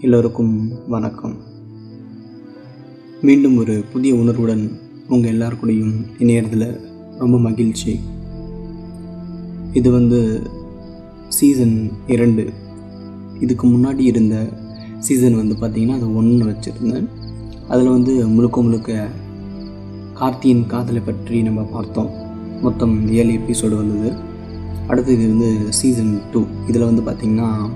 எல்லோருக்கும் வணக்கம். மீண்டும் ஒரு புதிய உணர்வுடன் உங்கள் எல்லாருக்கூடையும் இணையறதில் ரொம்ப மகிழ்ச்சி. இது வந்து சீசன் இரண்டு. இதுக்கு முன்னாடி இருந்த சீசன் வந்து பார்த்திங்கன்னா அது ஒன்று வச்சுருந்தேன். அதில் வந்து முழுக்க முழுக்க கார்த்தியின் காதலை பற்றி நம்ம பார்த்தோம். மொத்தம் ஏழு எபிசோடு வந்தது. அடுத்து இது வந்து சீசன் டூ. இதில் வந்து பார்த்திங்கன்னா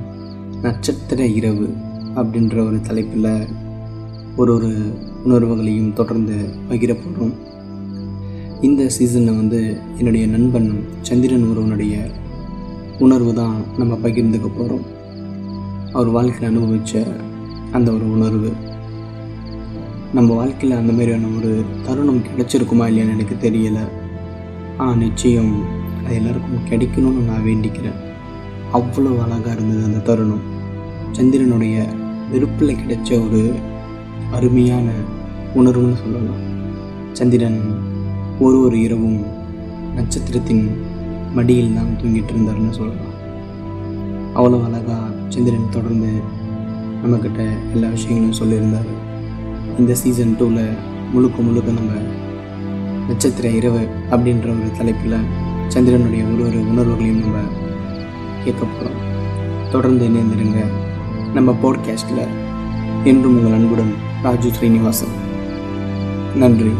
நட்சத்திர இரவு. அப்படின்ற ஒரு தலைப்பில் ஒரு ஒரு உணர்வுகளையும் தொடர்ந்து பகிர போகிறோம் இந்த சீசனில் வந்து என்னுடைய நண்பன் சந்திரன் ஒருவனுடைய உணர்வு தான் நம்ம பகிர்ந்துக்க போகிறோம் அவர் வாழ்க்கையில் அனுபவித்த அந்த ஒரு உணர்வு. நம்ம வாழ்க்கையில் அந்த மாதிரியான ஒரு தருணம் கிடைச்சிருக்குமா இல்லையான்னு எனக்கு தெரியலை. ஆ நிச்சயம் அது எல்லாருக்கும் கிடைக்கணும்னு நான் வேண்டிக்கிறேன். அவ்வளோ அழகாக இருந்தது அந்த தருணம். சந்திரனுடைய வெறுப்பில் கிடைச்ச ஒரு அருமையான உணர்வுன்னு சொல்லலாம். சந்திரன் ஒரு ஒரு இரவும் நட்சத்திரத்தின் மடியில் தான் தூங்கிட்டு இருந்தார்னு சொல்லலாம். அவ்வளோ அழகாக சந்திரன் தொடர்ந்து நம்மக்கிட்ட எல்லா விஷயங்களும் சொல்லியிருந்தார். இந்த சீசன் டூவில் முழுக்க முழுக்க நம்ம நட்சத்திர இரவு அப்படின்ற ஒரு தலைப்பில் சந்திரனுடைய ஒரு ஒரு உணர்வுகளையும் நம்ம கேட்க போகிறோம் தொடர்ந்து இணைந்திருங்க. நம்ம பாட்காஸ்டில் என்றும் உங்கள் அன்புடன் ராஜு ஸ்ரீனிவாசன். நன்றி.